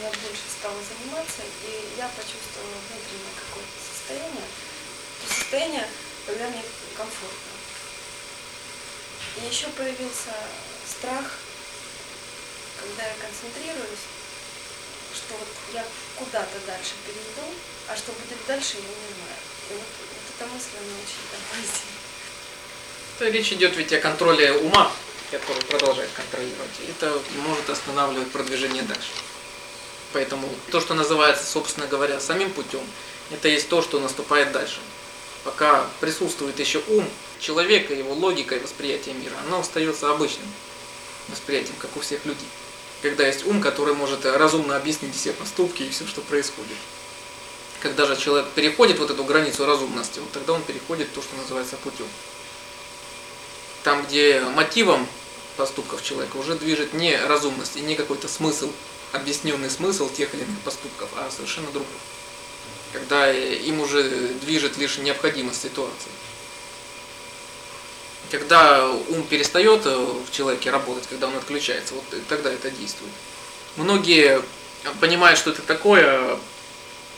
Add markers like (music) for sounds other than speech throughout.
я больше стала заниматься, и я почувствовала внутреннее какое-то состояние, то состояние, когда мне комфортно. И еще появился страх, когда я концентрируюсь, что вот я куда-то дальше перейду, а что будет дальше, я не знаю. И вот, вот эта мысль, она очень так То речь идет ведь о контроле ума, который продолжает контролировать. Это может останавливать продвижение дальше. Поэтому то, что называется, собственно говоря, самим путем, это есть то, что наступает дальше. Пока присутствует еще ум человека, его логика и восприятие мира, оно остается обычным восприятием, как у всех людей. Когда есть ум, который может разумно объяснить все поступки и все, что происходит. Когда же человек переходит вот эту границу разумности, вот тогда он переходит то, что называется путем. Там, где мотивом поступков человека уже движет не разумность и не какой-то смысл, объясненный смысл тех или иных поступков, а совершенно другой. Когда им уже движет лишь необходимость ситуации. Когда ум перестает в человеке работать, когда он отключается, вот тогда это действует. Многие понимают, что это такое,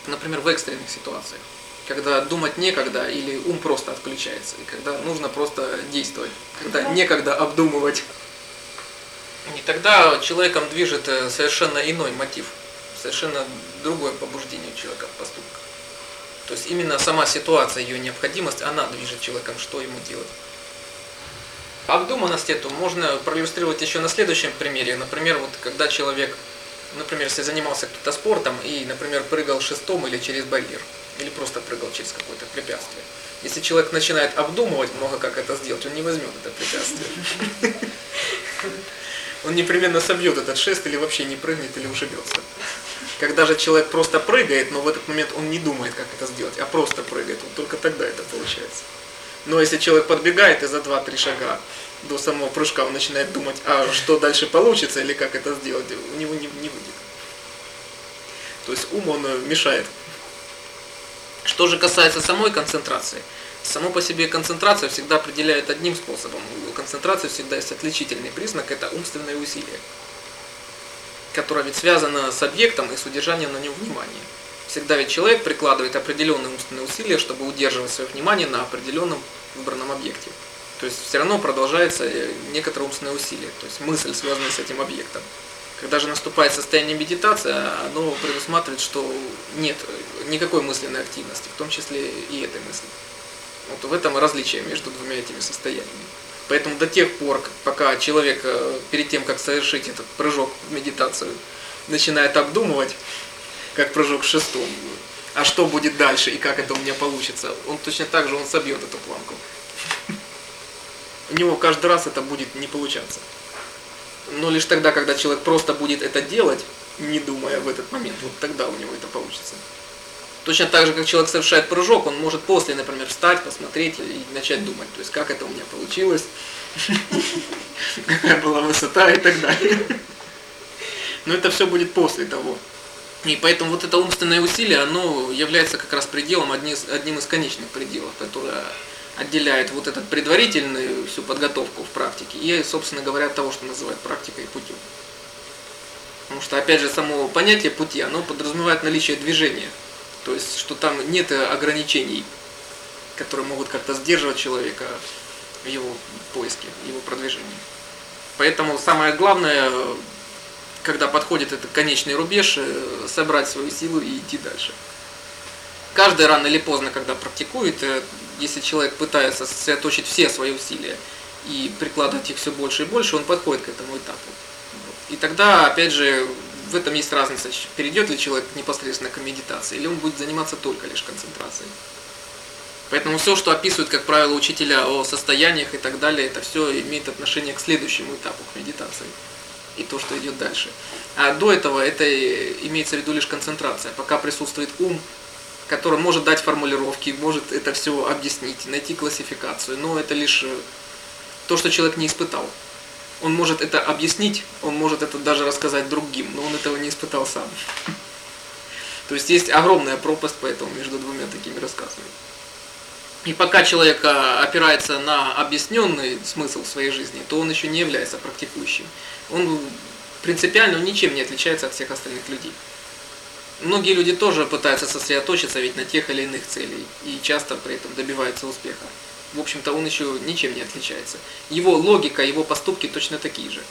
например, в экстренных ситуациях когда думать некогда или ум просто отключается, и когда нужно просто действовать, когда некогда обдумывать. И тогда человеком движет э, совершенно иной мотив, совершенно другое побуждение у человека в поступках. То есть именно сама ситуация, ее необходимость, она движет человеком, что ему делать. Обдуманность эту можно проиллюстрировать еще на следующем примере. Например, вот когда человек, например, если занимался кто-то спортом и, например, прыгал шестом или через барьер, или просто прыгал через какое-то препятствие. Если человек начинает обдумывать много, как это сделать, он не возьмет это препятствие. Он непременно собьет этот шест или вообще не прыгнет или ушибется. Когда же человек просто прыгает, но в этот момент он не думает, как это сделать, а просто прыгает, вот только тогда это получается. Но если человек подбегает и за 2-3 шага до самого прыжка он начинает думать, а что дальше получится или как это сделать, у него не, не выйдет. То есть ум он мешает что же касается самой концентрации, само по себе концентрация всегда определяет одним способом. У концентрации всегда есть отличительный признак – это умственное усилие, которое ведь связано с объектом и с удержанием на нем внимания. Всегда ведь человек прикладывает определенные умственные усилия, чтобы удерживать свое внимание на определенном выбранном объекте. То есть все равно продолжается э, некоторое умственное усилие, то есть мысль, связанная с этим объектом. Когда же наступает состояние медитации, оно предусматривает, что нет никакой мысленной активности, в том числе и этой мысли. Вот в этом различие между двумя этими состояниями. Поэтому до тех пор, пока человек э, перед тем, как совершить этот прыжок в медитацию, начинает обдумывать, как прыжок в шестом, а что будет дальше и как это у меня получится, он точно так же он собьет эту планку. У него каждый раз это будет не получаться но лишь тогда, когда человек просто будет это делать, не думая в этот момент, вот тогда у него это получится. Точно так же, как человек совершает прыжок, он может после, например, встать, посмотреть и начать думать, то есть как это у меня получилось, (laughs) какая была высота и так далее. Но это все будет после того. И поэтому вот это умственное усилие, оно является как раз пределом, одним из конечных пределов, которое отделяет вот этот предварительную всю подготовку в практике и, собственно говоря, того, что называют практикой путем. Потому что, опять же, само понятие пути, оно подразумевает наличие движения. То есть, что там нет ограничений, которые могут как-то сдерживать человека в его поиске, в его продвижении. Поэтому самое главное, когда подходит этот конечный рубеж, э, собрать свою силу и идти дальше. Каждый рано или поздно, когда практикует, э, если человек пытается сосредоточить все свои усилия и прикладывать их все больше и больше, он подходит к этому этапу. И тогда, опять же, в этом есть разница, перейдет ли человек непосредственно к медитации, или он будет заниматься только лишь концентрацией. Поэтому все, что описывают, как правило, учителя о состояниях и так далее, это все имеет отношение к следующему этапу, к медитации. И то, что идет дальше. А до этого это имеется в виду лишь концентрация. Пока присутствует ум, который может дать формулировки, может это все объяснить, найти классификацию, но это лишь то, что человек не испытал. Он может это объяснить, он может это даже рассказать другим, но он этого не испытал сам. То есть есть огромная пропасть поэтому между двумя такими рассказами. И пока человек а, опирается на объясненный смысл своей жизни, то он еще не является практикующим. Он принципиально ничем не отличается от всех остальных людей. Многие люди тоже пытаются сосредоточиться ведь на тех или иных целей и часто при этом добиваются успеха. В общем-то, он еще ничем не отличается. Его логика, его поступки точно такие же.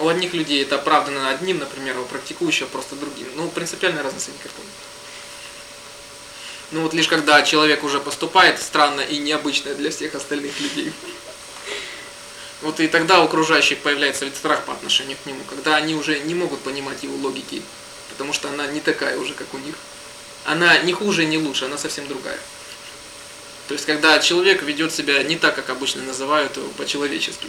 У одних людей это оправдано одним, например, а у практикующего просто другим. Ну, принципиальной разницы никакой. Ну вот лишь когда человек уже поступает странно и необычно для всех остальных людей. Вот и тогда у окружающих появляется ведь страх по отношению к нему, когда они уже не могут понимать его логики, потому что она не такая уже, как у них. Она не хуже, не лучше, она совсем другая. То есть, когда человек ведет себя не так, как обычно называют его, по-человечески.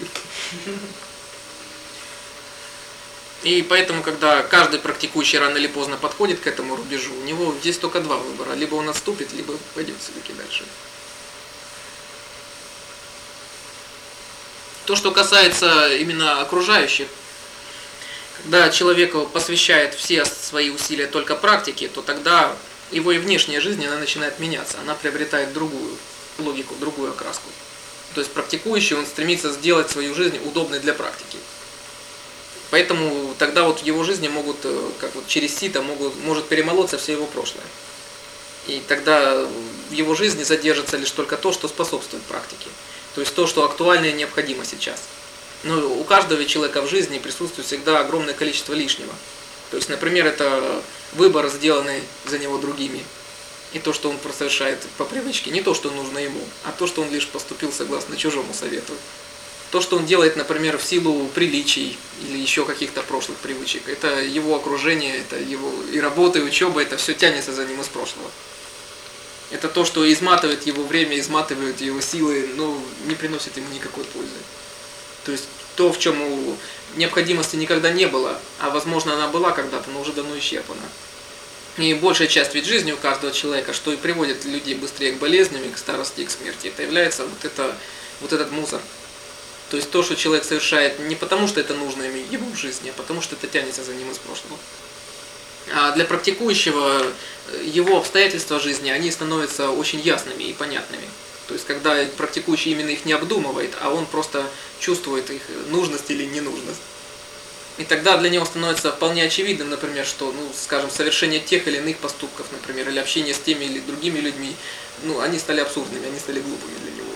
И поэтому, когда каждый практикующий рано или поздно подходит к этому рубежу, у него здесь только два выбора. Либо он отступит, либо пойдет все-таки дальше. То, что касается именно окружающих, когда человек посвящает все свои усилия только практике, то тогда его и внешняя жизнь, она начинает меняться, она приобретает другую логику, другую окраску. То есть практикующий, он стремится сделать свою жизнь удобной для практики. Поэтому тогда вот в его жизни могут, э, как вот через сито, могут, может перемолоться все его прошлое. И тогда в его жизни задержится лишь только то, что способствует практике. То есть то, что актуально и необходимо сейчас. Но у каждого человека в жизни присутствует всегда огромное количество лишнего. То есть, например, это выбор, сделанный за него другими. И то, что он совершает по привычке, не то, что нужно ему, а то, что он лишь поступил согласно чужому совету. То, что он делает, например, в силу приличий или еще каких-то прошлых привычек, это его окружение, это его и работа, и учеба, это все тянется за ним из прошлого. Это то, что изматывает его время, изматывает его силы, но не приносит ему никакой пользы. То есть то, в чем необходимости никогда не было, а возможно она была когда-то, но уже давно исчерпана. И большая часть ведь жизни у каждого человека, что и приводит людей быстрее к болезням, и к старости, и к смерти, это является вот, это, вот этот мусор. То есть то, что человек совершает не потому, что это нужно ему в жизни, а потому, что это тянется за ним из прошлого. А для практикующего э, его обстоятельства жизни, они становятся очень ясными и понятными. То есть, когда практикующий именно их не обдумывает, а он просто чувствует их нужность или ненужность. И тогда для него становится вполне очевидным, например, что, ну, скажем, совершение тех или иных поступков, например, или общение с теми или другими людьми, ну, они стали абсурдными, они стали глупыми для него.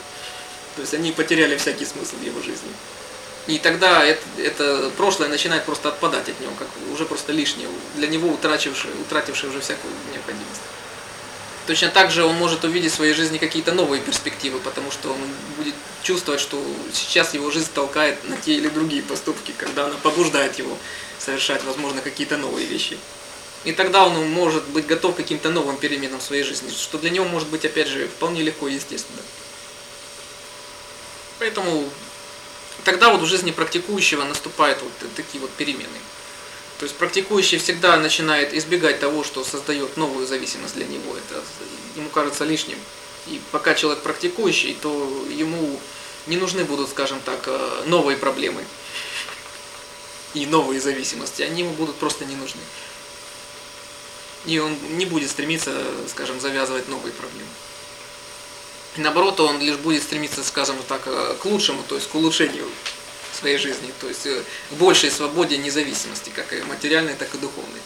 То есть они потеряли всякий смысл в его жизни. И тогда это, это прошлое начинает просто отпадать от него, как уже просто лишнее, для него утратившее, утратившее уже всякую необходимость. Точно так же он может увидеть в своей жизни какие-то новые перспективы, потому что он будет чувствовать, что сейчас его жизнь толкает на те или другие поступки, когда она побуждает его совершать, возможно, какие-то новые вещи. И тогда он может быть готов к каким-то новым переменам в своей жизни, что для него может быть, опять же, вполне легко и естественно. Поэтому тогда вот в жизни практикующего наступают вот такие вот перемены. То есть практикующий всегда начинает избегать того, что создает новую зависимость для него. Это ему кажется лишним. И пока человек практикующий, то ему не нужны будут, скажем так, э, новые проблемы и новые зависимости. Они ему будут просто не нужны. И он не будет стремиться, скажем, завязывать новые проблемы. Наоборот, он лишь будет стремиться, скажем так, э, к лучшему, то есть к улучшению своей жизни, то есть э, к большей свободе независимости, как и материальной, так и духовной.